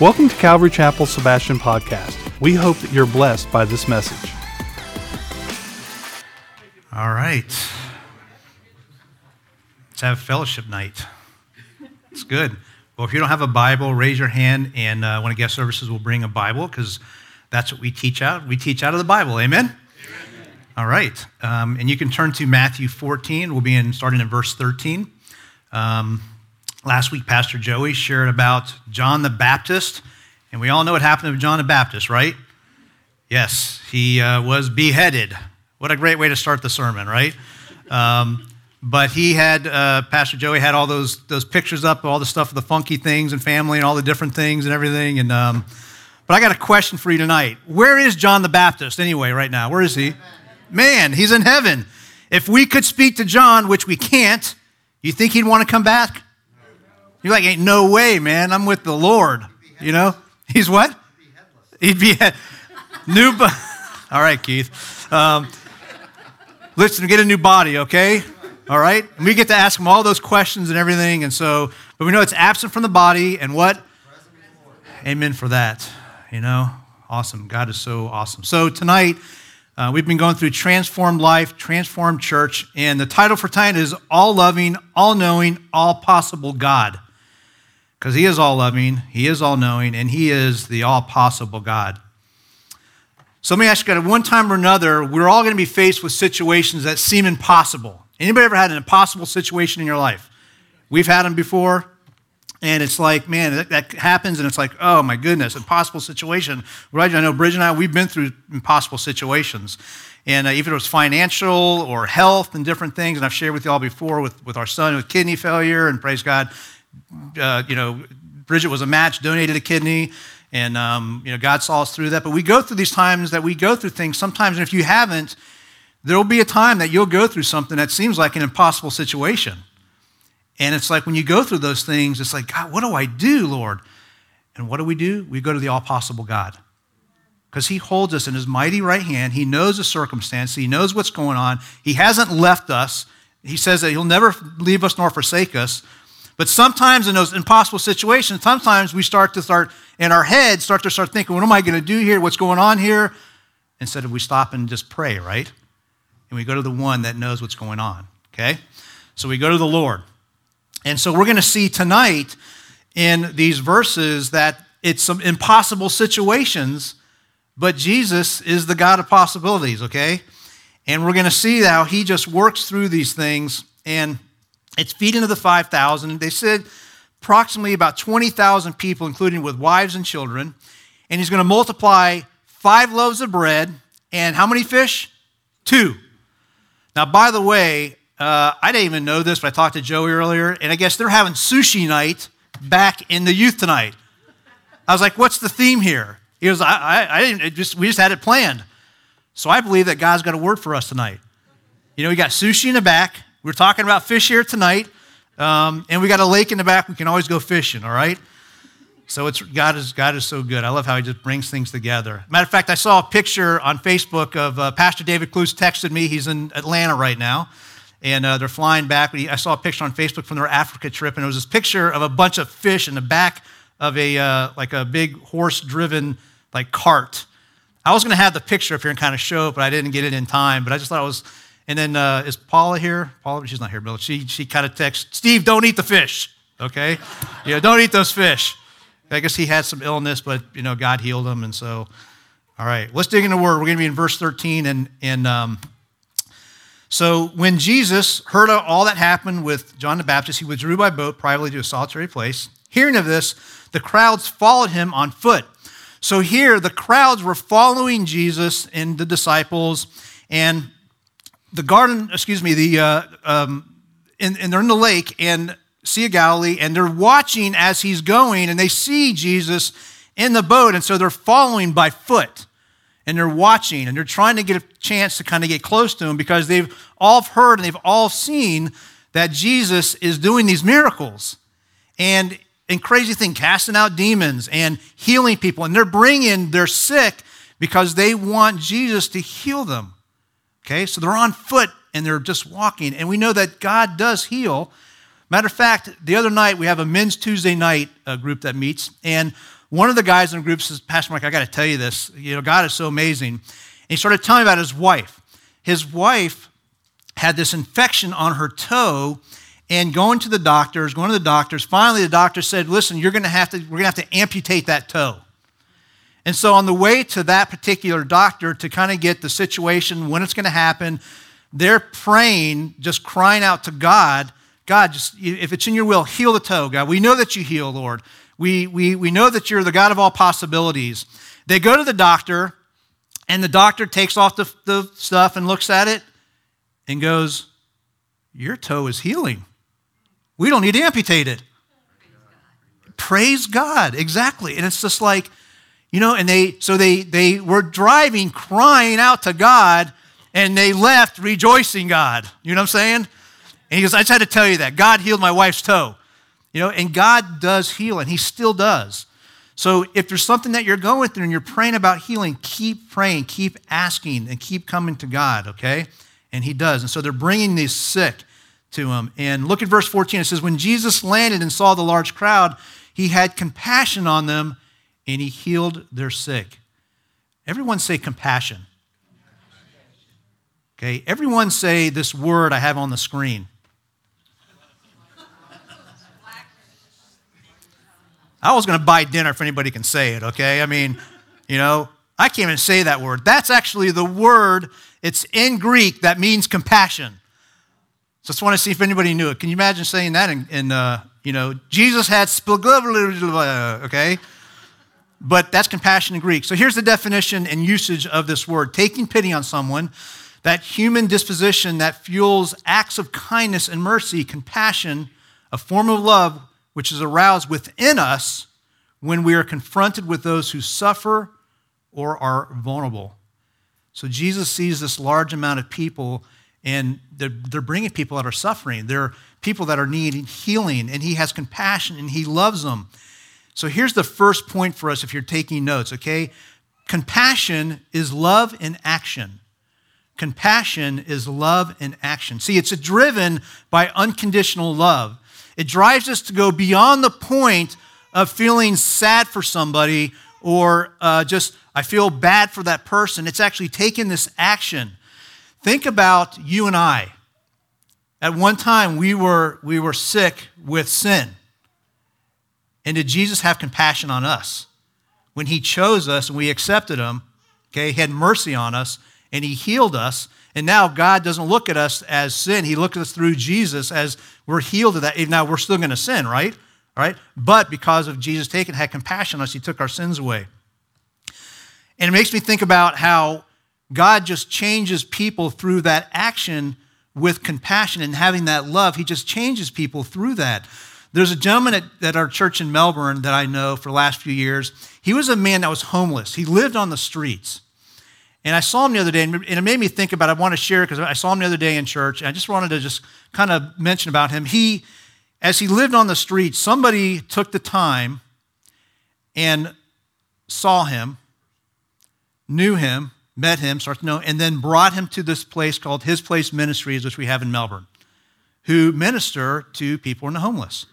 Welcome to Calvary Chapel Sebastian Podcast. We hope that you're blessed by this message. All right. Let's have fellowship night. It's good. Well, if you don't have a Bible, raise your hand, and uh, one of guest services will bring a Bible because that's what we teach out. We teach out of the Bible. Amen? Amen. All right. Um, and you can turn to Matthew 14. We'll be in starting in verse 13. Um, last week, Pastor Joey shared about John the Baptist, and we all know what happened to John the Baptist, right? Yes, he uh, was beheaded. What a great way to start the sermon, right? Um, but he had uh, Pastor Joey had all those those pictures up, all the stuff of the funky things and family and all the different things and everything. And um, but I got a question for you tonight. Where is John the Baptist anyway? Right now, where is he? Man, he's in heaven. If we could speak to John, which we can't, you think he'd want to come back? You're like, ain't no way, man. I'm with the Lord. You know, he's what? He'd be new. Bo- all right, Keith. Um, listen, get a new body, okay? All right? And we get to ask him all those questions and everything. And so, but we know it's absent from the body and what? Amen for that. You know, awesome. God is so awesome. So tonight, uh, we've been going through Transformed Life, Transformed Church, and the title for tonight is All Loving, All Knowing, All Possible God. Because He is all loving, He is all knowing, and He is the all possible God. So let me ask you, at one time or another, we're all going to be faced with situations that seem impossible. Anybody ever had an impossible situation in your life? We've had them before, and it's like, man, that, that happens, and it's like, oh my goodness, impossible situation. Right? I know Bridget and I, we've been through impossible situations. And uh, even it was financial or health and different things, and I've shared with you all before with, with our son with kidney failure, and praise God, uh, you know, Bridget was a match, donated a kidney, and um, you know, God saw us through that. But we go through these times that we go through things sometimes, and if you haven't, there will be a time that you'll go through something that seems like an impossible situation. And it's like when you go through those things, it's like, God, what do I do, Lord? And what do we do? We go to the all possible God. Because he holds us in his mighty right hand. He knows the circumstance. He knows what's going on. He hasn't left us. He says that he'll never leave us nor forsake us. But sometimes in those impossible situations, sometimes we start to start in our head, start to start thinking, what am I going to do here? What's going on here? Instead of we stop and just pray, right? and we go to the one that knows what's going on. Okay? So we go to the Lord. And so we're going to see tonight in these verses that it's some impossible situations, but Jesus is the God of possibilities, okay? And we're going to see how he just works through these things. And it's feeding of the 5,000. They said approximately about 20,000 people, including with wives and children. And he's going to multiply five loaves of bread and how many fish? Two. Now, by the way, uh, I didn't even know this, but I talked to Joey earlier, and I guess they're having sushi night back in the youth tonight. I was like, "What's the theme here?" He goes, "I, I, I didn't. just we just had it planned." So I believe that God's got a word for us tonight. You know, we got sushi in the back. We're talking about fish here tonight, um, and we got a lake in the back. We can always go fishing. All right. So it's God is God is so good. I love how He just brings things together. Matter of fact, I saw a picture on Facebook of uh, Pastor David Cluse texted me. He's in Atlanta right now, and uh, they're flying back. I saw a picture on Facebook from their Africa trip, and it was this picture of a bunch of fish in the back of a uh, like a big horse-driven like cart. I was going to have the picture up here and kind of show it, but I didn't get it in time. But I just thought it was. And then uh, is Paula here? Paula, she's not here, Bill. She she kind of texts Steve, don't eat the fish. Okay, yeah, don't eat those fish. I guess he had some illness, but you know God healed him, and so all right. Let's dig into the word. We're going to be in verse 13, and and um, so when Jesus heard all that happened with John the Baptist, he withdrew by boat privately to a solitary place. Hearing of this, the crowds followed him on foot. So here, the crowds were following Jesus and the disciples, and the garden, excuse me, the uh, um, and, and they're in the lake, and Sea of Galilee, and they're watching as he's going, and they see Jesus in the boat, and so they're following by foot. And they're watching, and they're trying to get a chance to kind of get close to him because they've all heard and they've all seen that Jesus is doing these miracles. And, and crazy thing, casting out demons and healing people. And they're bringing their sick because they want Jesus to heal them. Okay, so they're on foot and they're just walking. And we know that God does heal. Matter of fact, the other night we have a Men's Tuesday night uh, group that meets, and one of the guys in the group says, Pastor Mike, I got to tell you this. You know, God is so amazing. And he started telling me about his wife. His wife had this infection on her toe and going to the doctors, going to the doctors. Finally, the doctor said, listen, you're going to have to, we're going to have to amputate that toe. And so on the way to that particular doctor to kind of get the situation, when it's going to happen, they're praying, just crying out to God, God, just if it's in your will, heal the toe, God. We know that you heal, Lord. We, we, we know that you're the God of all possibilities. They go to the doctor, and the doctor takes off the, the stuff and looks at it and goes, Your toe is healing. We don't need to amputate it. Praise God. Exactly. And it's just like, you know, and they, so they, they were driving, crying out to God, and they left rejoicing God. You know what I'm saying? And he goes, I just had to tell you that. God healed my wife's toe. You know, and God does heal, and He still does. So if there's something that you're going through and you're praying about healing, keep praying, keep asking, and keep coming to God, okay? And He does. And so they're bringing these sick to Him. And look at verse 14. It says, When Jesus landed and saw the large crowd, He had compassion on them and He healed their sick. Everyone say compassion. Okay, everyone say this word I have on the screen. I was going to buy dinner if anybody can say it, okay? I mean, you know, I can't even say that word. That's actually the word, it's in Greek that means compassion. So I just want to see if anybody knew it. Can you imagine saying that in, in uh, you know, Jesus had okay? But that's compassion in Greek. So here's the definition and usage of this word taking pity on someone, that human disposition that fuels acts of kindness and mercy, compassion, a form of love which is aroused within us when we are confronted with those who suffer or are vulnerable. So Jesus sees this large amount of people, and they're, they're bringing people that are suffering. They're people that are needing healing, and he has compassion and he loves them. So here's the first point for us if you're taking notes, okay? Compassion is love in action. Compassion is love in action. See, it's driven by unconditional love. It drives us to go beyond the point of feeling sad for somebody or uh, just, I feel bad for that person. It's actually taking this action. Think about you and I. At one time, we were, we were sick with sin. And did Jesus have compassion on us? When he chose us and we accepted him, okay, he had mercy on us and he healed us. And now God doesn't look at us as sin. He looks at us through Jesus as we're healed of that. Now we're still going to sin, right? All right? But because of Jesus taking, had compassion on us, he took our sins away. And it makes me think about how God just changes people through that action with compassion and having that love. He just changes people through that. There's a gentleman at, at, our church in Melbourne that I know for the last few years. He was a man that was homeless. He lived on the streets. And I saw him the other day, and it made me think about it. I want to share because I saw him the other day in church, and I just wanted to just kind of mention about him. He, as he lived on the streets, somebody took the time and saw him, knew him, met him, started to know, and then brought him to this place called His Place Ministries, which we have in Melbourne, who minister to people in the homeless.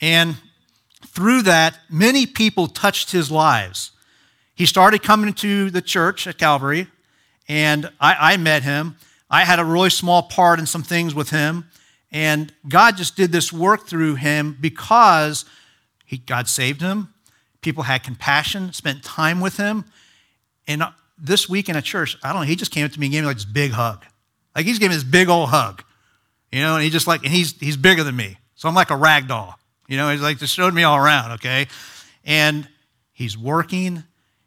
And through that, many people touched his lives. He started coming to the church at Calvary, and I, I met him. I had a really small part in some things with him, and God just did this work through him because he, God saved him. People had compassion, spent time with him. And uh, this week in a church, I don't know, he just came up to me and gave me like this big hug. Like he's giving this big old hug. You know, and he just like, and he's he's bigger than me. So I'm like a rag doll. You know, he's like just showed me all around, okay? And he's working,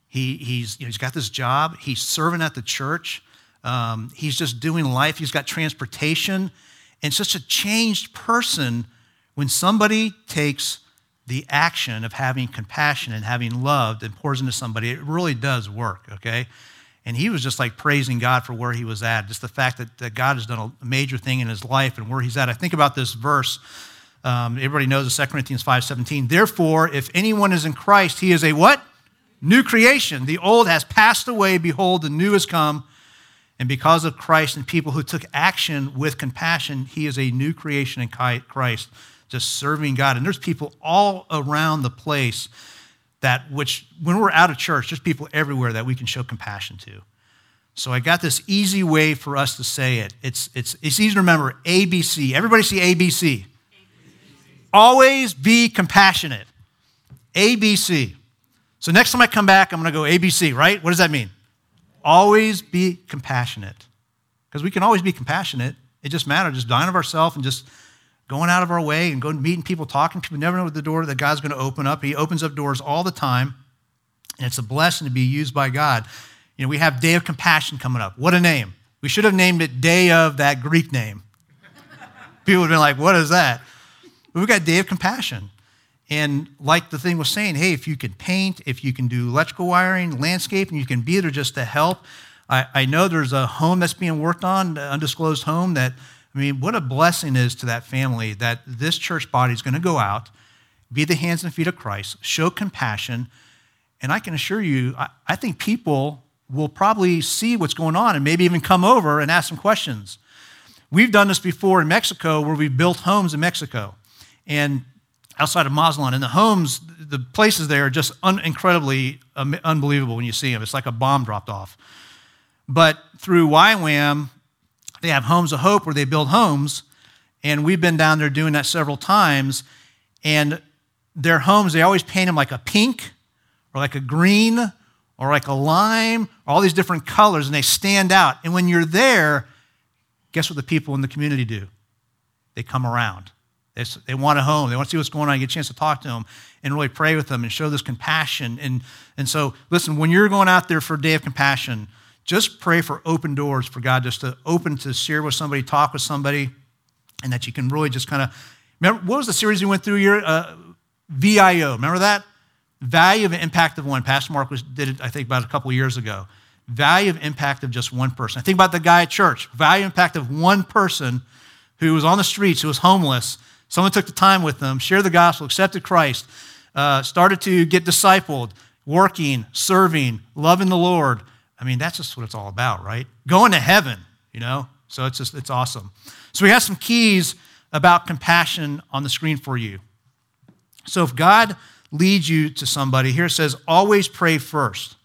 he, he's, you know, he's got this job. He's serving at the church. Um, he's just doing life. He's got transportation. And such a changed person when somebody takes the action of having compassion and having loved and pours into somebody, it really does work, okay? And he was just like praising God for where he was at, just the fact that, that God has done a major thing in his life and where he's at. I think about this verse. Um, everybody knows the 2 Corinthians 5.17. Therefore, if anyone is in Christ, he is a what? New creation. The old has passed away. Behold, the new has come. And because of Christ and people who took action with compassion, he is a new creation in Christ, just serving God. And there's people all around the place that which, when we're out of church, there's people everywhere that we can show compassion to. So I got this easy way for us to say it. It's, it's, it's easy to remember ABC. Everybody see ABC. Always be compassionate. ABC. So next time I come back, I'm going to go ABC, right? What does that mean? Always be compassionate. Because we can always be compassionate. It just matters just dying of ourselves and just going out of our way and going meeting people, talking people. Never know the door that God's going to open up. He opens up doors all the time, and it's a blessing to be used by God. You know, we have Day of Compassion coming up. What a name! We should have named it Day of that Greek name. people would have been like, "What is that?" But we've got Day of Compassion. And like the thing was saying, hey, if you can paint, if you can do electrical wiring, landscape, and you can be there just to help. I, I know there's a home that's being worked on, undisclosed home, that I mean, what a blessing is to that family that this church body is going to go out, be the hands and feet of Christ, show compassion. And I can assure you, I, I think people will probably see what's going on and maybe even come over and ask some questions. We've done this before in Mexico where we built homes in Mexico and outside of Mazatlan. And the homes, the places there are just un- incredibly um, unbelievable when you see them. It's like a bomb dropped off. But through YWAM, they have Homes of Hope where they build homes. And we've been down there doing that several times. And their homes, they always paint them like a pink or like a green or like a lime, or all these different colors, and they stand out. And when you're there, guess what the people in the community do? They come around. They, they want a home. They want to see what's going on, get a chance to talk to them and really pray with them and show this compassion. And, and so, listen, when you're going out there for a day of compassion, just pray for open doors for God just to open to share with somebody, talk with somebody, and that you can really just kind of remember what was the series you went through here? Uh, VIO. Remember that? Value of impact of one. Pastor Mark was, did it, I think, about a couple years ago. Value of impact of just one person. I think about the guy at church. Value impact of one person who was on the streets, who was homeless. Someone took the time with them, shared the gospel, accepted Christ, uh, started to get discipled, working, serving, loving the Lord I mean, that's just what it's all about, right? Going to heaven, you know? So it's just, it's awesome. So we have some keys about compassion on the screen for you. So if God leads you to somebody, here it says, always pray first.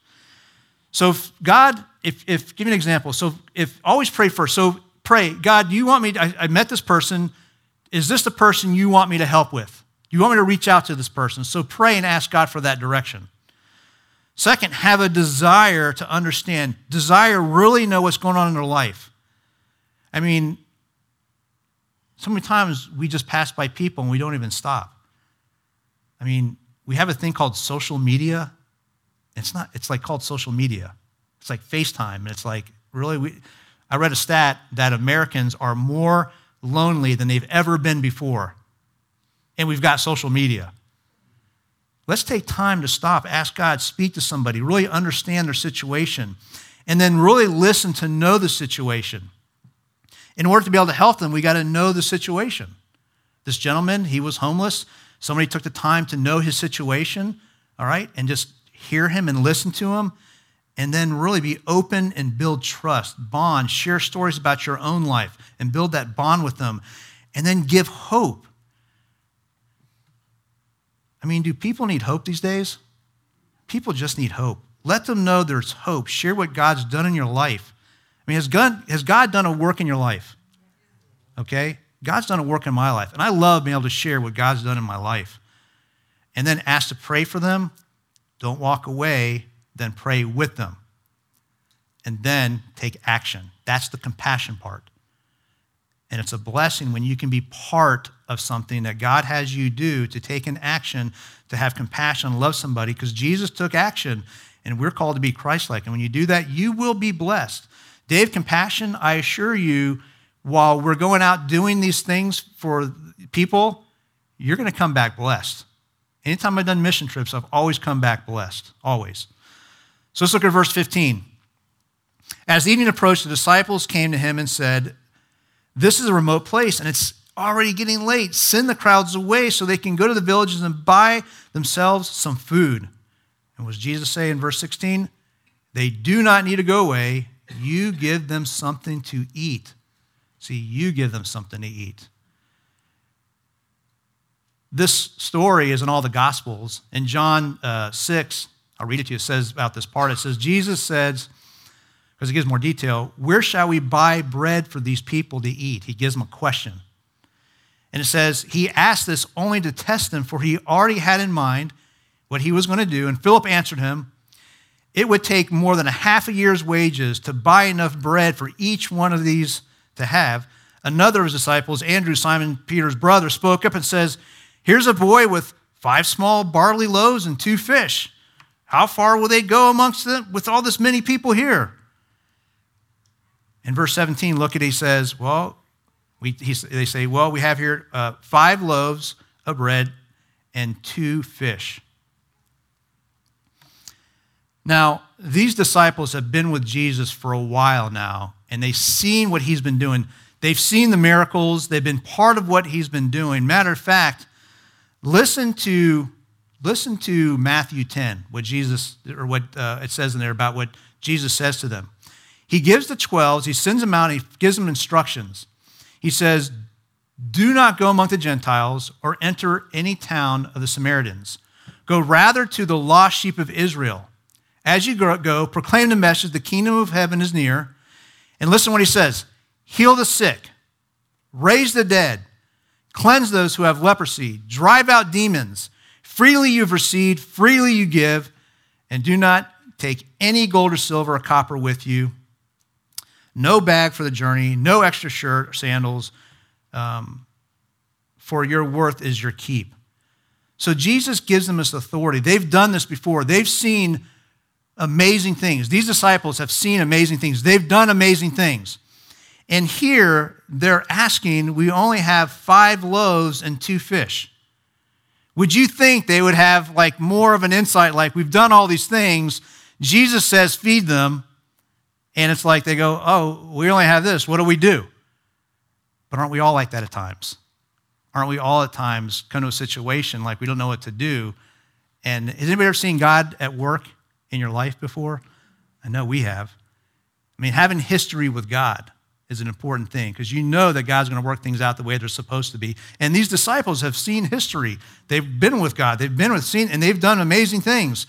So if God, if, if give me an example. So if always pray first. So pray, God, you want me, to, I, I met this person. Is this the person you want me to help with? You want me to reach out to this person? So pray and ask God for that direction. Second, have a desire to understand, desire really know what's going on in their life. I mean, so many times we just pass by people and we don't even stop. I mean, we have a thing called social media. It's not, it's like called social media. It's like FaceTime. And it's like, really, we, I read a stat that Americans are more lonely than they've ever been before. And we've got social media. Let's take time to stop, ask God, speak to somebody, really understand their situation, and then really listen to know the situation. In order to be able to help them, we got to know the situation. This gentleman, he was homeless. Somebody took the time to know his situation, all right, and just hear him and listen to him, and then really be open and build trust, bond, share stories about your own life, and build that bond with them, and then give hope I mean, do people need hope these days? People just need hope. Let them know there's hope. Share what God's done in your life. I mean, has God, has God done a work in your life? Okay? God's done a work in my life. And I love being able to share what God's done in my life. And then ask to pray for them. Don't walk away, then pray with them. And then take action. That's the compassion part. And it's a blessing when you can be part of something that God has you do to take an action, to have compassion, love somebody, because Jesus took action and we're called to be Christ like. And when you do that, you will be blessed. Of compassion, I assure you, while we're going out doing these things for people, you're going to come back blessed. Anytime I've done mission trips, I've always come back blessed, always. So let's look at verse 15. As evening approached, the disciples came to him and said, this is a remote place and it's already getting late. Send the crowds away so they can go to the villages and buy themselves some food. And was Jesus say in verse 16? They do not need to go away. You give them something to eat. See, you give them something to eat. this story is in all the Gospels. In John uh, 6, I'll read it to you. It says about this part, it says, Jesus says, because it gives more detail, where shall we buy bread for these people to eat? He gives them a question. And it says, he asked this only to test them, for he already had in mind what he was going to do. And Philip answered him, it would take more than a half a year's wages to buy enough bread for each one of these to have. Another of his disciples, Andrew, Simon Peter's brother, spoke up and says, Here's a boy with five small barley loaves and two fish. How far will they go amongst them with all this many people here? In verse 17, look at he says, Well, we, he, they say, Well, we have here uh, five loaves of bread and two fish. Now, these disciples have been with Jesus for a while now, and they've seen what he's been doing. They've seen the miracles, they've been part of what he's been doing. Matter of fact, listen to, listen to Matthew 10, what Jesus, or what uh, it says in there about what Jesus says to them. He gives the 12, he sends them out, he gives them instructions. He says, Do not go among the Gentiles or enter any town of the Samaritans. Go rather to the lost sheep of Israel. As you go, proclaim the message the kingdom of heaven is near. And listen to what he says heal the sick, raise the dead, cleanse those who have leprosy, drive out demons. Freely you've received, freely you give, and do not take any gold or silver or copper with you. No bag for the journey, no extra shirt or sandals, um, for your worth is your keep. So Jesus gives them this authority. They've done this before. They've seen amazing things. These disciples have seen amazing things, they've done amazing things. And here they're asking, we only have five loaves and two fish. Would you think they would have like more of an insight, like we've done all these things? Jesus says, feed them. And it's like they go, oh, we only have this. What do we do? But aren't we all like that at times? Aren't we all at times come to a situation like we don't know what to do? And has anybody ever seen God at work in your life before? I know we have. I mean, having history with God is an important thing because you know that God's going to work things out the way they're supposed to be. And these disciples have seen history. They've been with God. They've been with seen and they've done amazing things.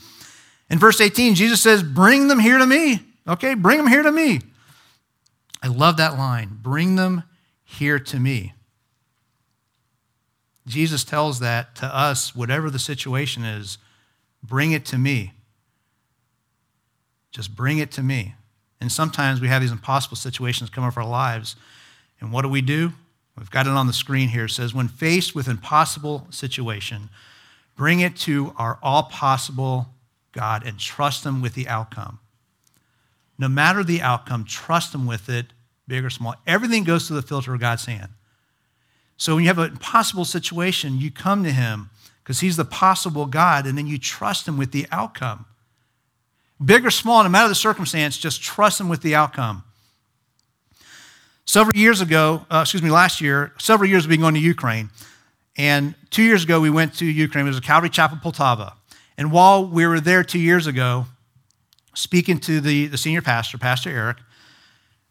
In verse 18, Jesus says, "Bring them here to me." Okay? Bring them here to me. I love that line. Bring them here to me. Jesus tells that to us, whatever the situation is, bring it to me. Just bring it to me. And sometimes we have these impossible situations come up our lives. And what do we do? We've got it on the screen here. It says, when faced with an impossible situation, bring it to our all possible God and trust Him with the outcome. No matter the outcome, trust Him with it, big or small. Everything goes through the filter of God's hand. So when you have an impossible situation, you come to Him because He's the possible God, and then you trust Him with the outcome. Big or small, no matter the circumstance, just trust Him with the outcome. Several years ago, uh, excuse me, last year, several years we've been going to Ukraine. And two years ago, we went to Ukraine. It was a Calvary Chapel, Poltava. And while we were there two years ago, speaking to the, the senior pastor, Pastor Eric,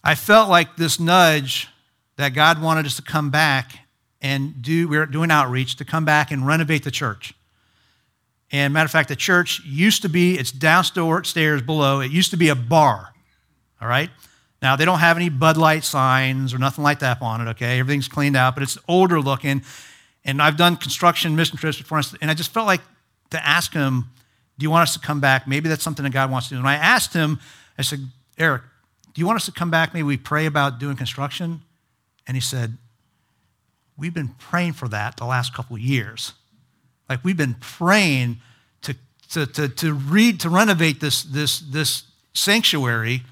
I felt like this nudge that God wanted us to come back and do, we are doing outreach, to come back and renovate the church. And matter of fact, the church used to be, it's downstairs stairs below, it used to be a bar, all right? Now, they don't have any Bud Light signs or nothing like that on it, okay? Everything's cleaned out, but it's older looking. And I've done construction mission trips before, and I just felt like to ask him, Do you want us to come back? Maybe that's something that God wants to do. And I asked him, I said, Eric, do you want us to come back? Maybe we pray about doing construction? And he said, We've been praying for that the last couple of years. Like we've been praying to, to, to, to read, to renovate this, this, this sanctuary.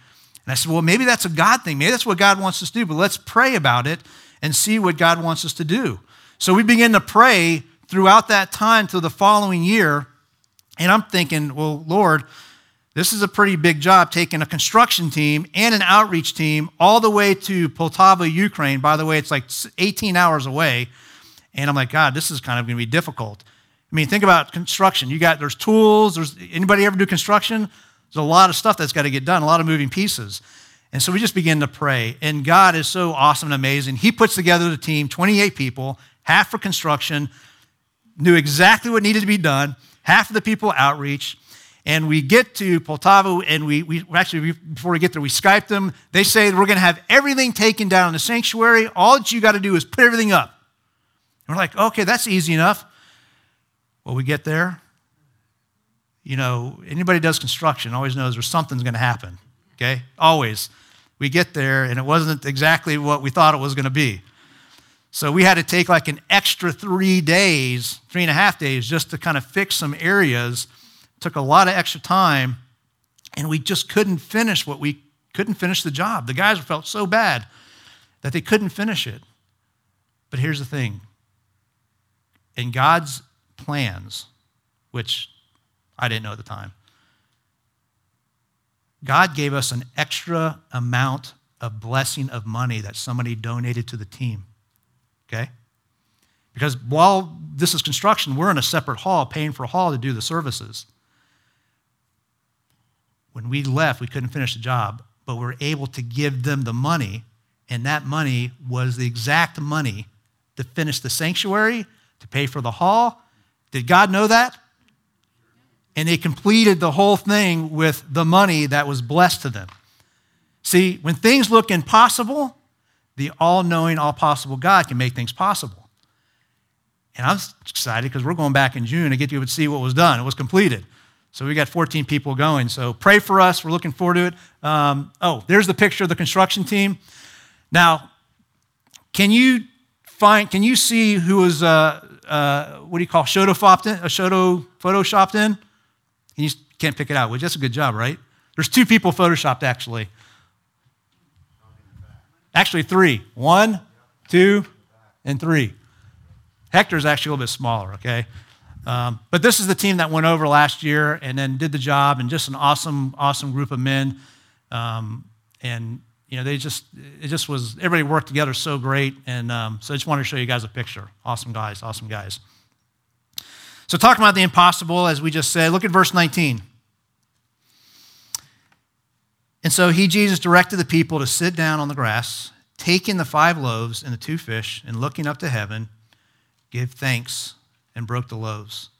And I said, well, maybe that's a God thing. Maybe that's what God wants us to do, but let's pray about it and see what God wants us to do. So we began to pray throughout that time to the following year. And I'm thinking, well, Lord, this is a pretty big job taking a construction team and an outreach team all the way to Poltava, Ukraine. By the way, it's like 18 hours away. And I'm like, God, this is kind of going to be difficult. I mean, think about construction. You got there's tools. There's anybody ever do construction? There's a lot of stuff that's got to get done, a lot of moving pieces. And so we just begin to pray. And God is so awesome and amazing. He puts together the team, 28 people, half for construction. knew exactly what needed to be done, half of the people outreach, and we get to Poltava, and we, we actually, before we get there, we Skype them. They say we're going to have everything taken down in the sanctuary. All that you got to do is put everything up. And we're like, okay, that's easy enough. Well, we get there. You know, anybody does construction always knows there's something's going to happen. Okay? Always. We get there, and it wasn't exactly what we thought it was going to be. So we had to take like an extra three days, three and a half days, just to kind of fix some areas. Took a lot of extra time, and we just couldn't finish what we couldn't finish the job. The guys felt so bad that they couldn't finish it. But here's the thing in God's plans, which I didn't know at the time, God gave us an extra amount of blessing of money that somebody donated to the team okay? Because while this is construction, we're in a separate hall, paying for a hall to do the services. When we left, we couldn't finish the job, but we were able to give them the money, and that money was the exact money to finish the sanctuary, to pay for the hall. Did God know that? And they completed the whole thing with the money that was blessed to them. See, when things look impossible, the all knowing, all possible God can make things possible. And I'm excited because we're going back in June to get you to see what was done. It was completed. So we got 14 people going. So pray for us. We're looking forward to it. Um, oh, there's the picture of the construction team. Now, can you find? Can you see who was? Uh, uh, what do you call photoshopped in? A photo photoshopped in? And you can't pick it out. Which that's a good job, right? There's two people photoshopped actually. Actually, three. One, two, and three. Hector's actually a little bit smaller, okay? Um, but this is the team that went over last year and then did the job, and just an awesome, awesome group of men. Um, and you know, they just it just was everybody worked together so great, and um, so I just wanted to show you guys a picture. Awesome guys, awesome guys. So talking about the impossible, as we just said, look at verse 19. And so he, Jesus, directed the people to sit down on the grass, taking the five loaves and the two fish, and looking up to heaven, give thanks and broke the loaves.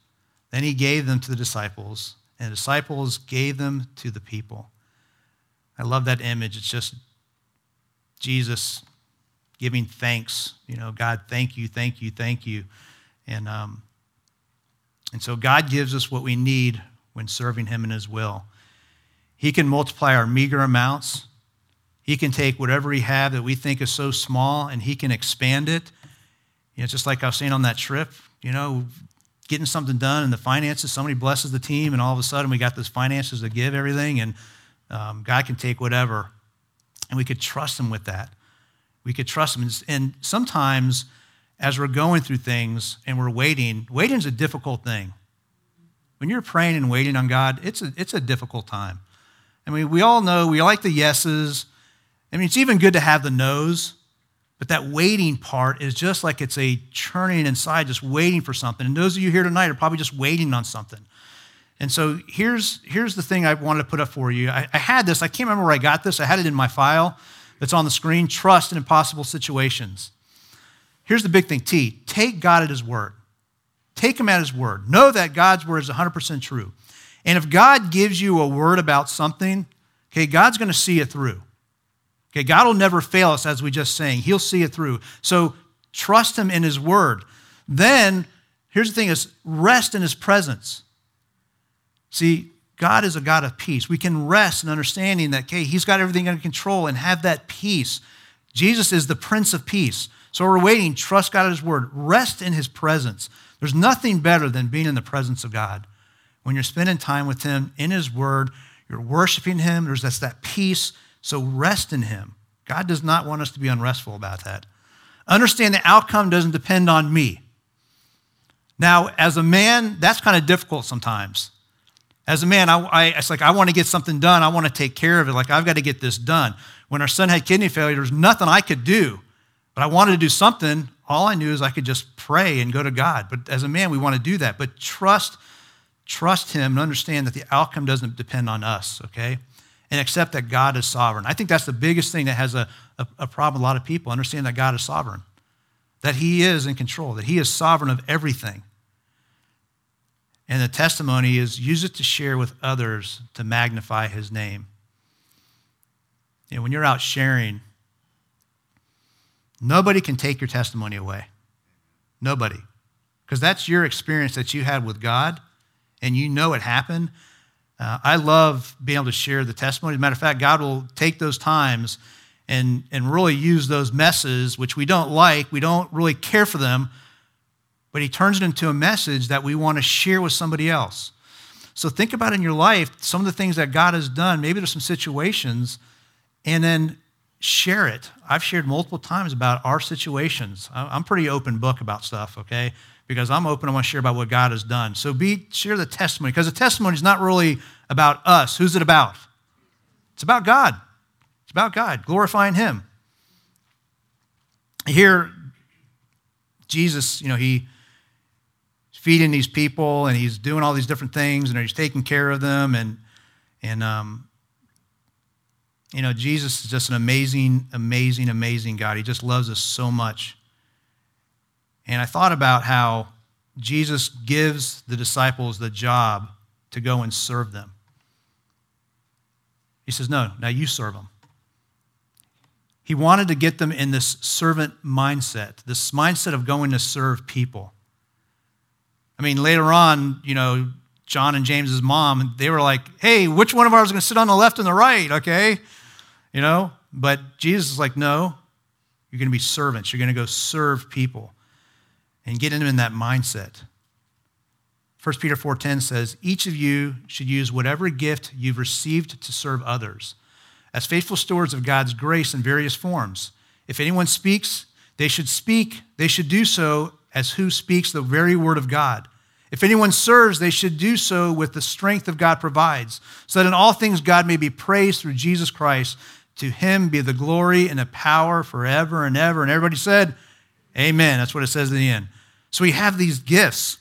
Then he gave them to the disciples, and the disciples gave them to the people. I love that image. It's just Jesus giving thanks. You know, God, thank you, thank you, thank you. And, um, and so God gives us what we need when serving him in his will. He can multiply our meager amounts. He can take whatever we have that we think is so small and he can expand it. You know, just like I was saying on that trip, you know, getting something done and the finances, somebody blesses the team, and all of a sudden we got those finances to give everything, and um, God can take whatever. And we could trust him with that. We could trust him. And sometimes as we're going through things and we're waiting, waiting is a difficult thing. When you're praying and waiting on God, it's a, it's a difficult time. I mean, we all know we like the yeses. I mean, it's even good to have the no's, but that waiting part is just like it's a churning inside, just waiting for something. And those of you here tonight are probably just waiting on something. And so here's, here's the thing I wanted to put up for you. I, I had this, I can't remember where I got this. I had it in my file that's on the screen Trust in Impossible Situations. Here's the big thing T take God at His word. Take Him at His word. Know that God's word is 100% true. And if God gives you a word about something, okay, God's going to see it through. Okay, God will never fail us, as we just saying. He'll see it through. So trust Him in His word. Then, here's the thing is rest in His presence. See, God is a God of peace. We can rest in understanding that, okay, He's got everything under control and have that peace. Jesus is the Prince of Peace. So we're waiting, trust God at His word, rest in His presence. There's nothing better than being in the presence of God when you're spending time with Him in His Word, you're worshiping Him, there's that's that peace. So rest in Him. God does not want us to be unrestful about that. Understand the outcome doesn't depend on me. Now, as a man, that's kind of difficult sometimes. As a man, I, I, it's like I want to get something done. I want to take care of it. Like I've got to get this done. When our son had kidney failure, there's nothing I could do, but I wanted to do something. All I knew is I could just pray and go to God. But as a man, we want to do that. But trust trust Him and understand that the outcome doesn't depend on us, okay? And accept that God is sovereign. I think that's the biggest thing that has a, a, a problem with a lot of people. Understand that God is sovereign, that He is in control, that He is sovereign of everything. And the testimony is use it to share with others to magnify his name. You know, when you're out sharing, nobody can take your testimony away. Nobody. Because that's your experience that you had with God, and you know it happened. Uh, I love being able to share the testimony. As a matter of fact, God will take those times and, and really use those messes, which we don't like, we don't really care for them, but He turns it into a message that we want to share with somebody else. So think about in your life some of the things that God has done. Maybe there's some situations, and then share it. I've shared multiple times about our situations. I'm pretty open book about stuff, okay? Because I'm open, I want to share about what God has done. So be share the testimony, because the testimony is not really about us. Who's it about? It's about God. It's about God, glorifying Him. Here, Jesus, you know, he feeding these people and he's doing all these different things and he's taking care of them and and um, you know jesus is just an amazing amazing amazing god. He just loves us so much. And i thought about how jesus gives the disciples the job to go and serve them. He says no now you serve them he wanted to get them in this servant mindset, this mindset of going to serve people. I mean, later on, you know, John and James's mom, they were like, hey, which one of ours is going to sit on the left and the right, okay? You know, but Jesus is like, no, you're going to be servants. You're going to go serve people and get them in that mindset. 1 Peter 4:10 says, "Each of you should use whatever gift you've received to serve others as faithful stewards of God's grace in various forms. If anyone speaks, they should speak, they should do so as who speaks the very word of God. If anyone serves, they should do so with the strength of God provides, so that in all things God may be praised through Jesus Christ. To him be the glory and the power forever and ever. And everybody said, Amen. That's what it says in the end. So we have these gifts.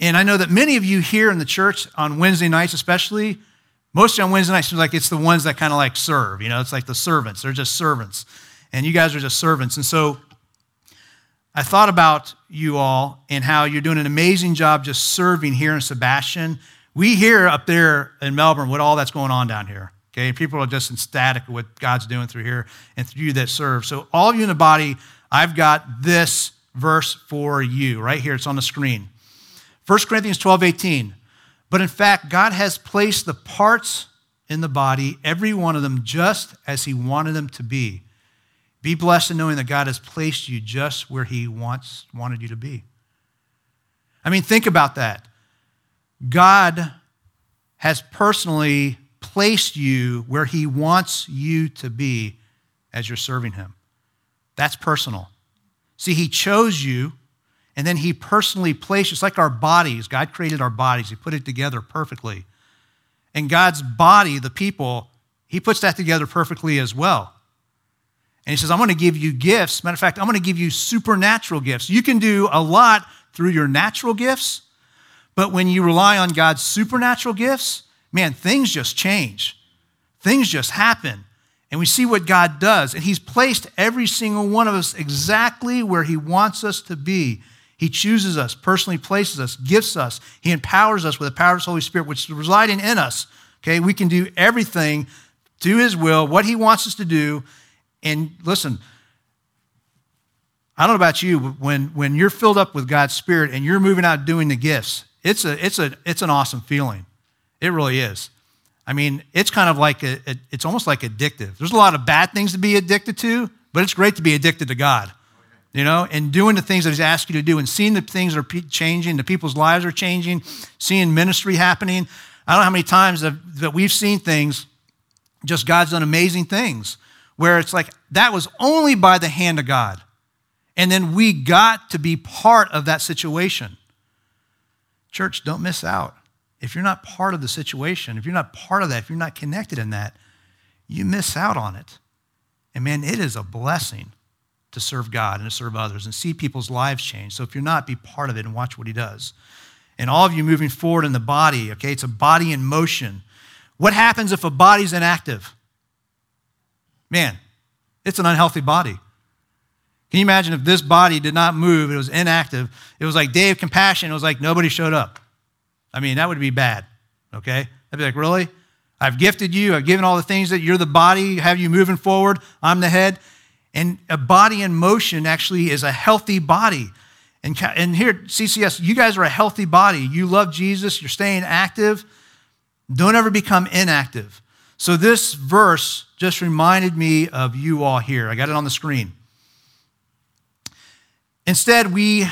And I know that many of you here in the church on Wednesday nights, especially, Mostly on Wednesday nights, seems like it's the ones that kind of like serve. You know, it's like the servants. They're just servants. And you guys are just servants. And so I thought about you all and how you're doing an amazing job just serving here in Sebastian. We hear up there in Melbourne what all that's going on down here. Okay, people are just ecstatic at what God's doing through here and through you that serve. So, all of you in the body, I've got this verse for you right here. It's on the screen. 1 Corinthians 12, 18. But in fact, God has placed the parts in the body, every one of them, just as He wanted them to be. Be blessed in knowing that God has placed you just where He wants, wanted you to be. I mean, think about that. God has personally placed you where He wants you to be as you're serving Him. That's personal. See, He chose you and then he personally placed, it's like our bodies. God created our bodies, he put it together perfectly. And God's body, the people, he puts that together perfectly as well. And he says, I'm going to give you gifts. Matter of fact, I'm going to give you supernatural gifts. You can do a lot through your natural gifts, but when you rely on God's supernatural gifts, man, things just change. Things just happen. And we see what God does. And He's placed every single one of us exactly where He wants us to be. He chooses us, personally places us, gifts us. He empowers us with the power of His Holy Spirit, which is residing in us. Okay, we can do everything, do His will, what He wants us to do. And listen, I don't know about you, but when, when you're filled up with God's Spirit and you're moving out doing the gifts, it's, a, it's, a, it's an awesome feeling. It really is. I mean, it's kind of like, a, it's almost like addictive. There's a lot of bad things to be addicted to, but it's great to be addicted to God you know, and doing the things that He's asked you to do and seeing the things are changing, the people's lives are changing, seeing ministry happening. I don't know how many times that we've seen things, just God's done amazing things, where it's like that was only by the hand of God. And then we got to be part of that situation. Church, don't miss out. If you're not part of the situation, if you're not part of that, if you're not connected in that, you miss out on it. And man, it is a blessing to serve God and to serve others and see people's lives change. So if you're not, be part of it and watch what he does. And all of you moving forward in the body, okay, it's a body in motion. What happens if a body's inactive? Man, it's an unhealthy body. Can you imagine if this body did not move, it was inactive, it was like day of compassion, it was like nobody showed up? I mean, that would be bad, okay? I'd be like, really? I've gifted you, I've given all the things that you're the body, have you moving forward, I'm the head. And a body in motion actually is a healthy body. And, and here, CCS, you guys are a healthy body. You love Jesus, you're staying active. Don't ever become inactive. So, this verse just reminded me of you all here. I got it on the screen. Instead, we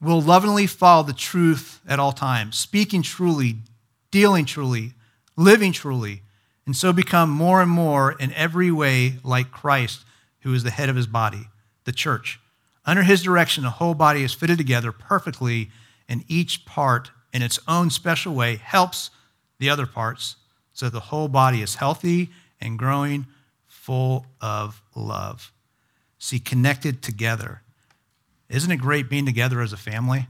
will lovingly follow the truth at all times, speaking truly, dealing truly, living truly, and so become more and more in every way like Christ, who is the head of his body, the church. Under his direction, the whole body is fitted together perfectly, and each part, in its own special way, helps the other parts so the whole body is healthy and growing, full of love. See, connected together. Isn't it great being together as a family? I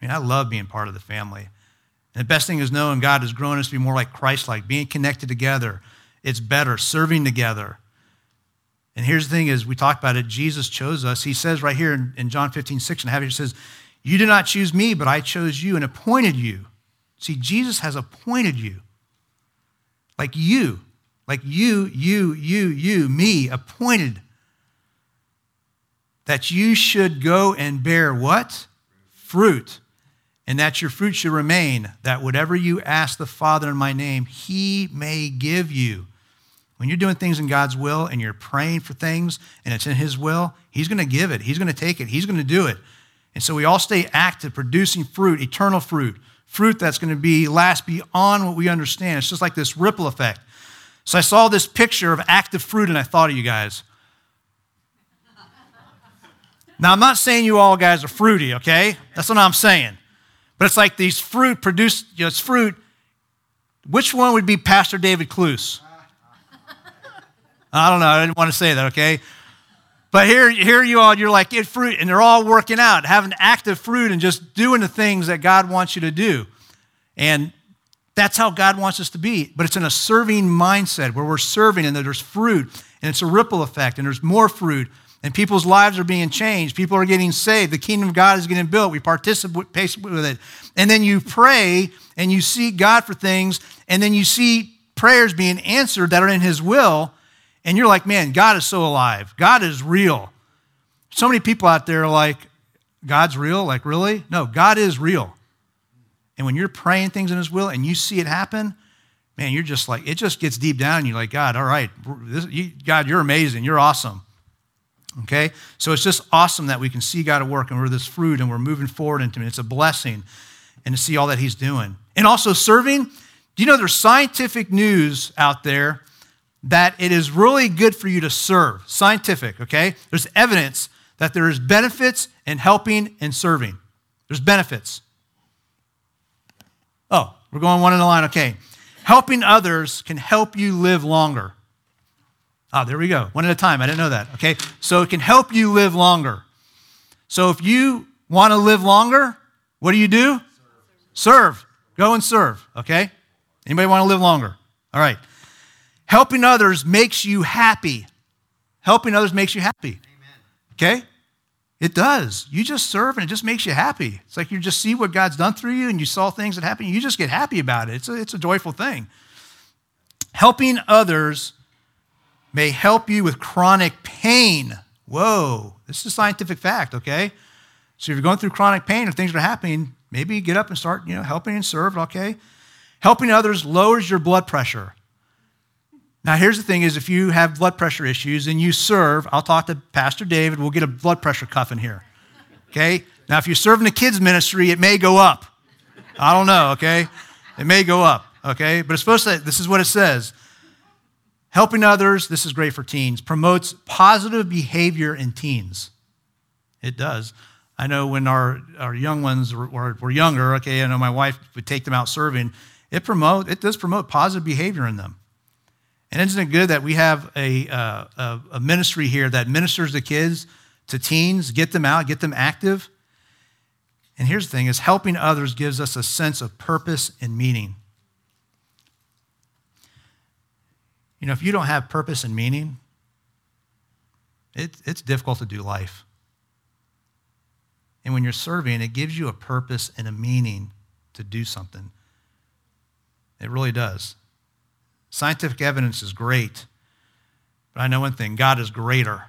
mean, I love being part of the family. And the best thing is knowing God has grown us to be more like Christ like, being connected together. It's better, serving together. And here's the thing is, we talked about it, Jesus chose us. He says right here in, in John 15, 6 and half, he says, You did not choose me, but I chose you and appointed you. See, Jesus has appointed you. Like you, like you, you, you, you, me, appointed that you should go and bear what? Fruit. And that your fruit should remain, that whatever you ask the Father in my name, he may give you. When you're doing things in God's will and you're praying for things and it's in his will, he's going to give it. He's going to take it. He's going to do it. And so we all stay active, producing fruit, eternal fruit, fruit that's going to be last beyond what we understand. It's just like this ripple effect. So I saw this picture of active fruit and I thought of you guys. Now, I'm not saying you all guys are fruity, okay? That's what I'm saying. But it's like these fruit produced, you know, it's fruit. Which one would be Pastor David Cluse? I don't know. I didn't want to say that, okay? But here, here you all, you're like, get fruit, and they're all working out, having active fruit and just doing the things that God wants you to do. And that's how God wants us to be. But it's in a serving mindset where we're serving and there's fruit, and it's a ripple effect, and there's more fruit, and people's lives are being changed. People are getting saved. The kingdom of God is getting built. We participate with it. And then you pray and you seek God for things, and then you see prayers being answered that are in His will, and you're like, man, God is so alive. God is real. So many people out there are like, God's real? Like, really? No, God is real. And when you're praying things in His will and you see it happen, man, you're just like, it just gets deep down. You're like, God, all right, this, you, God, you're amazing. You're awesome. Okay? So it's just awesome that we can see God at work and we're this fruit and we're moving forward into it. It's a blessing and to see all that He's doing. And also serving. Do you know there's scientific news out there that it is really good for you to serve? Scientific, okay? There's evidence that there is benefits in helping and serving. There's benefits. Oh, we're going one in the line. Okay. Helping others can help you live longer. Ah, there we go. One at a time. I didn't know that. Okay. So it can help you live longer. So if you want to live longer, what do you do? Serve. serve. Go and serve. Okay. Anybody want to live longer? All right. Helping others makes you happy. Helping others makes you happy. Okay? It does. You just serve and it just makes you happy. It's like you just see what God's done through you and you saw things that happen. You just get happy about it. It's a, it's a joyful thing. Helping others may help you with chronic pain. Whoa, this is a scientific fact, okay? So if you're going through chronic pain or things are happening, maybe get up and start, you know, helping and serve, okay? Helping others lowers your blood pressure. Now, here's the thing is if you have blood pressure issues and you serve, I'll talk to Pastor David, we'll get a blood pressure cuff in here. Okay? Now, if you're serving the kids ministry, it may go up. I don't know, okay? It may go up, okay? But it's supposed to, this is what it says. Helping others, this is great for teens, promotes positive behavior in teens. It does. I know when our, our young ones were, were younger, okay, I know my wife would take them out serving. It promote it does promote positive behavior in them. And isn't it good that we have a, uh, a, ministry here that ministers to kids, to teens, get them out, get them active? And here's the thing is helping others gives us a sense of purpose and meaning. You know, if you don't have purpose and meaning, it, it's difficult to do life. And when you're serving, it gives you a purpose and a meaning to do something. It really does. Scientific evidence is great, but I know one thing God is greater.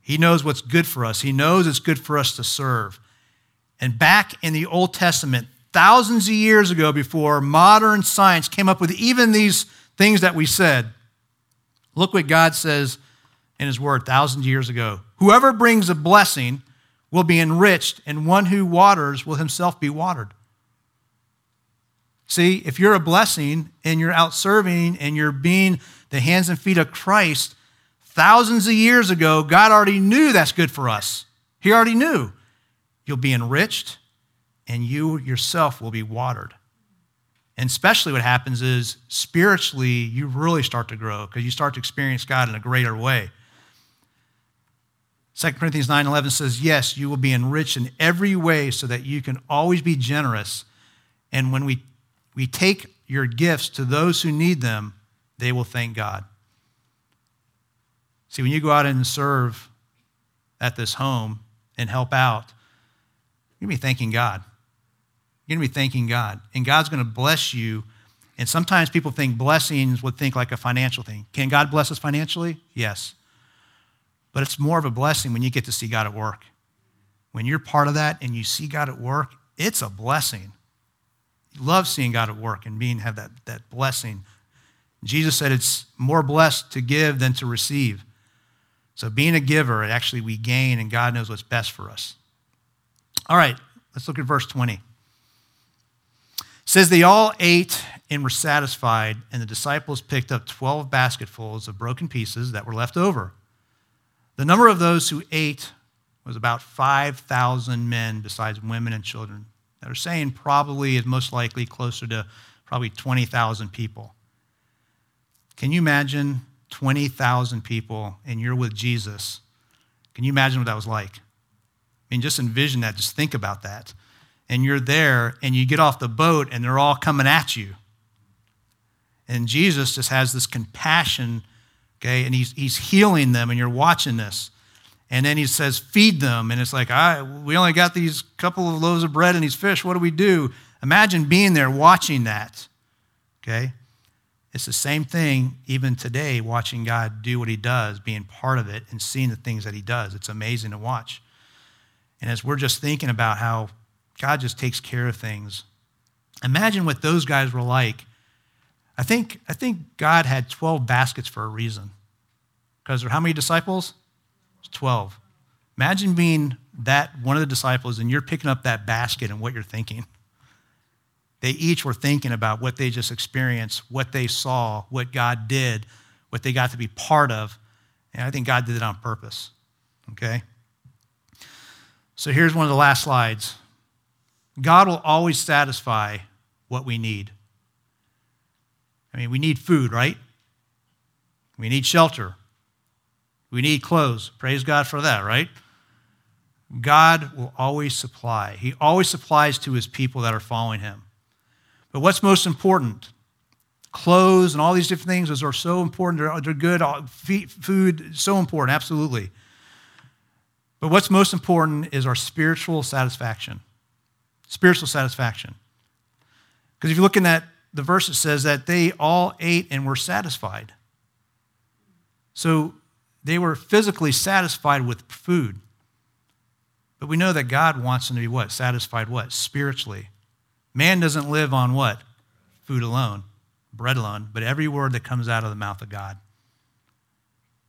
He knows what's good for us, He knows it's good for us to serve. And back in the Old Testament, thousands of years ago, before modern science came up with even these things that we said, look what God says in His Word thousands of years ago. Whoever brings a blessing will be enriched, and one who waters will himself be watered. See, if you're a blessing and you're out serving and you're being the hands and feet of Christ, thousands of years ago, God already knew that's good for us. He already knew. You'll be enriched and you yourself will be watered. And especially what happens is spiritually, you really start to grow because you start to experience God in a greater way. 2 Corinthians 9:11 says, "Yes, you will be enriched in every way so that you can always be generous. And when we we take your gifts to those who need them, they will thank God. See, when you go out and serve at this home and help out, you're going to be thanking God. You're going to be thanking God. And God's going to bless you. And sometimes people think blessings would think like a financial thing. Can God bless us financially? Yes. But it's more of a blessing when you get to see God at work. When you're part of that and you see God at work, it's a blessing love seeing God at work and being have that, that blessing. Jesus said it's more blessed to give than to receive. So being a giver, actually we gain, and God knows what's best for us. All right, let's look at verse 20. It says they all ate and were satisfied, and the disciples picked up 12 basketfuls of broken pieces that were left over. The number of those who ate was about 5,000 men, besides women and children. They're saying probably is most likely closer to probably 20,000 people. Can you imagine 20,000 people and you're with Jesus? Can you imagine what that was like? I mean, just envision that, just think about that. And you're there and you get off the boat and they're all coming at you. And Jesus just has this compassion, okay, and he's, he's healing them, and you're watching this. And then he says, feed them. And it's like, I, we only got these couple of loaves of bread and these fish. What do we do? Imagine being there watching that. Okay? It's the same thing even today, watching God do what he does, being part of it, and seeing the things that he does. It's amazing to watch. And as we're just thinking about how God just takes care of things, imagine what those guys were like. I think, I think God had 12 baskets for a reason. Because there are how many disciples? 12. Imagine being that one of the disciples and you're picking up that basket and what you're thinking. They each were thinking about what they just experienced, what they saw, what God did, what they got to be part of. And I think God did it on purpose. Okay? So here's one of the last slides God will always satisfy what we need. I mean, we need food, right? We need shelter. We need clothes. Praise God for that, right? God will always supply. He always supplies to his people that are following him. But what's most important? Clothes and all these different things those are so important. They're, they're good. Food, so important, absolutely. But what's most important is our spiritual satisfaction. Spiritual satisfaction. Because if you look in that, the verse, it says that they all ate and were satisfied. So they were physically satisfied with food. But we know that God wants them to be what? Satisfied what? Spiritually. Man doesn't live on what? Food alone, bread alone, but every word that comes out of the mouth of God.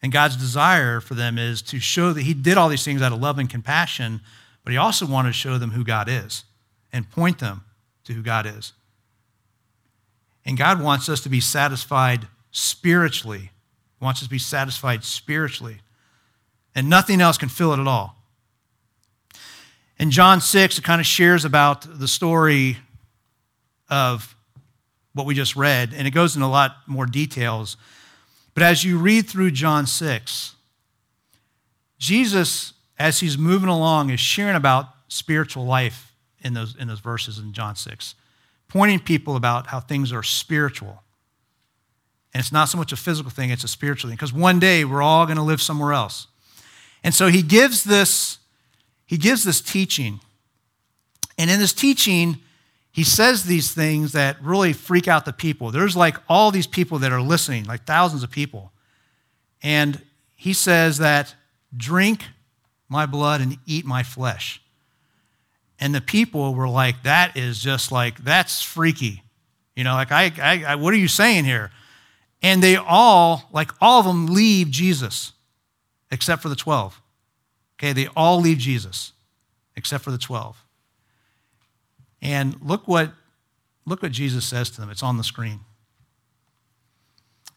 And God's desire for them is to show that He did all these things out of love and compassion, but He also wanted to show them who God is and point them to who God is. And God wants us to be satisfied spiritually wants us to be satisfied spiritually. And nothing else can fill it at all. In John 6, it kind of shares about the story of what we just read, and it goes into a lot more details. But as you read through John 6, Jesus, as he's moving along, is sharing about spiritual life in those, in those verses in John 6, pointing people about how things are spiritual. And it's not so much a physical thing, it's a spiritual thing. Because one day we're all going to live somewhere else. And so he gives this, he gives this teaching. And in this teaching, he says these things that really freak out the people. There's like all these people that are listening, like thousands of people. And he says that drink my blood and eat my flesh. And the people were like, that is just like, that's freaky. You know, like, I, I, I, what are you saying here? And they all, like, all of them leave Jesus, except for the 12. Okay, they all leave Jesus, except for the 12. And look what, look what Jesus says to them. It's on the screen.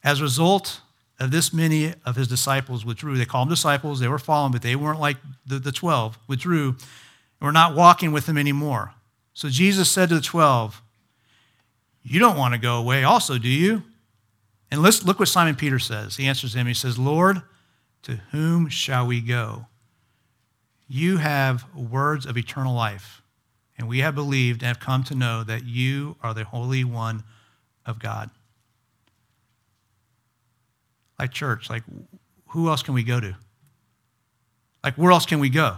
As a result of this, many of his disciples withdrew. They called them disciples, they were following, but they weren't like the, the 12, withdrew, and were not walking with him anymore. So Jesus said to the 12, You don't want to go away, also, do you? And let's look what Simon Peter says. He answers him, he says, Lord, to whom shall we go? You have words of eternal life, and we have believed and have come to know that you are the Holy One of God like church, like who else can we go to? Like where else can we go?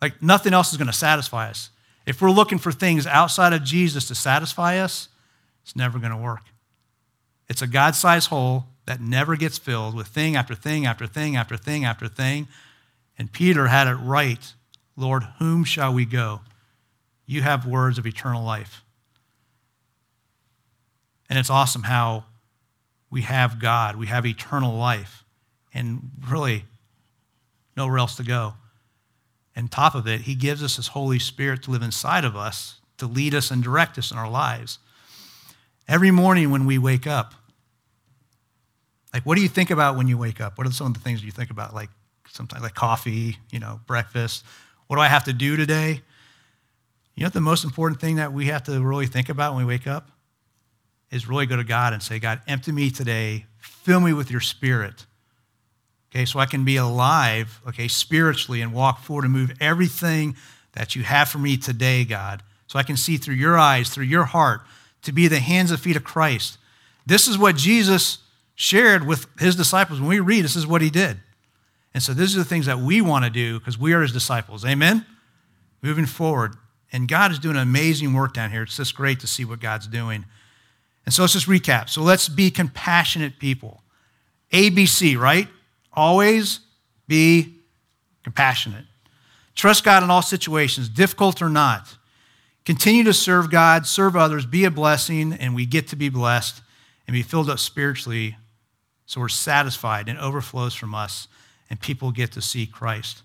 Like nothing else is going to satisfy us. If we're looking for things outside of Jesus to satisfy us, it's never going to work. It's a God sized hole that never gets filled with thing after thing after thing after thing after thing. And Peter had it right Lord, whom shall we go? You have words of eternal life. And it's awesome how we have God, we have eternal life, and really nowhere else to go. And top of it, He gives us His Holy Spirit to live inside of us, to lead us and direct us in our lives. Every morning when we wake up, like what do you think about when you wake up? What are some of the things you think about? Like sometimes like coffee, you know, breakfast. What do I have to do today? You know the most important thing that we have to really think about when we wake up? is really go to God and say, God, empty me today, fill me with your spirit. Okay, so I can be alive, okay, spiritually and walk forward and move everything that you have for me today, God. So I can see through your eyes, through your heart, to be the hands and feet of Christ. This is what Jesus shared with his disciples. When we read, this is what he did. And so these are the things that we want to do because we are his disciples. Amen? Moving forward. And God is doing amazing work down here. It's just great to see what God's doing. And so let's just recap. So let's be compassionate people. ABC, right? Always be compassionate. Trust God in all situations, difficult or not. Continue to serve God, serve others, be a blessing, and we get to be blessed and be filled up spiritually so we're satisfied and overflows from us, and people get to see Christ.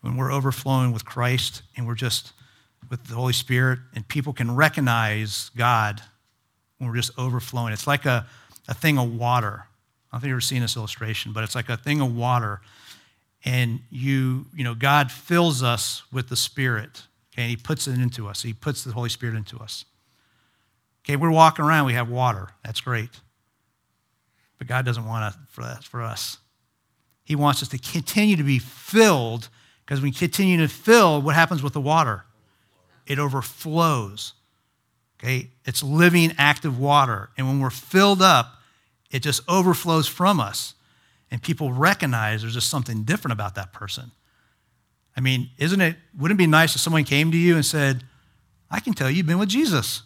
When we're overflowing with Christ and we're just with the Holy Spirit, and people can recognize God when we're just overflowing. It's like a, a thing of water. I don't think you've ever seen this illustration, but it's like a thing of water. And you, you know, God fills us with the Spirit. Okay, and He puts it into us. He puts the Holy Spirit into us. Okay, we're walking around, we have water. That's great. But God doesn't want it for that for us. He wants us to continue to be filled, because when we continue to fill, what happens with the water? It overflows. Okay? It's living, active water. And when we're filled up, it just overflows from us. And people recognize there's just something different about that person. I mean, isn't it, wouldn't it be nice if someone came to you and said, I can tell you've been with Jesus?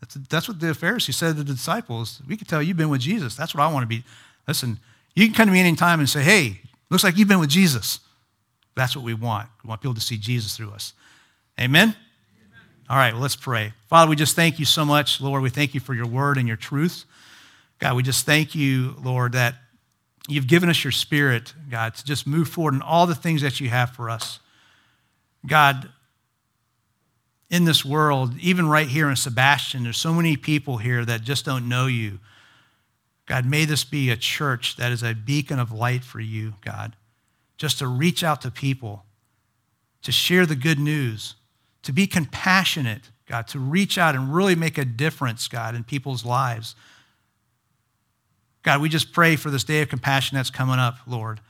That's, that's what the Pharisees said to the disciples. We can tell you've been with Jesus. That's what I want to be. Listen, you can come to me anytime and say, hey, looks like you've been with Jesus. That's what we want. We want people to see Jesus through us. Amen? All right, well, let's pray. Father, we just thank you so much, Lord. We thank you for your word and your truth. God, we just thank you, Lord, that you've given us your spirit, God, to just move forward in all the things that you have for us. God, in this world, even right here in Sebastian, there's so many people here that just don't know you. God, may this be a church that is a beacon of light for you, God, just to reach out to people, to share the good news to be compassionate, God, to reach out and really make a difference, God, in people's lives. God, we just pray for this day of compassion that's coming up, Lord.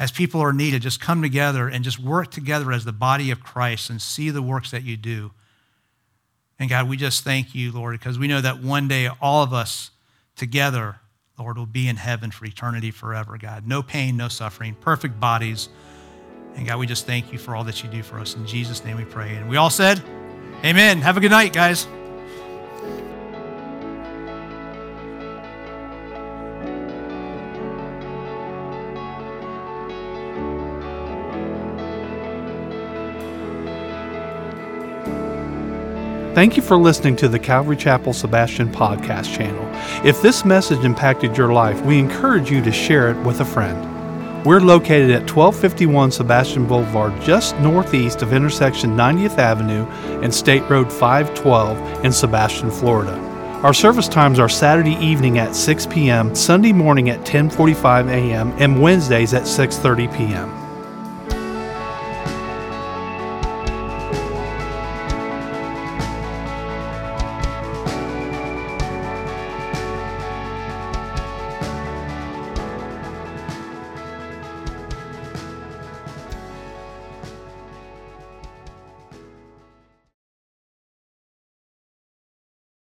As people are needed, just come together and just work together as the body of Christ and see the works that you do. And God, we just thank you, Lord, because we know that one day all of us together, Lord, will be in heaven for eternity forever, God. No pain, no suffering, perfect bodies. And God, we just thank you for all that you do for us. In Jesus' name we pray. And we all said, Amen. Have a good night, guys. Thank you for listening to the Calvary Chapel Sebastian podcast channel. If this message impacted your life, we encourage you to share it with a friend. We're located at 1251 Sebastian Boulevard, just northeast of intersection 90th Avenue and State Road 512 in Sebastian, Florida. Our service times are Saturday evening at 6 p.m., Sunday morning at 10:45 a.m., and Wednesdays at 6:30 p.m.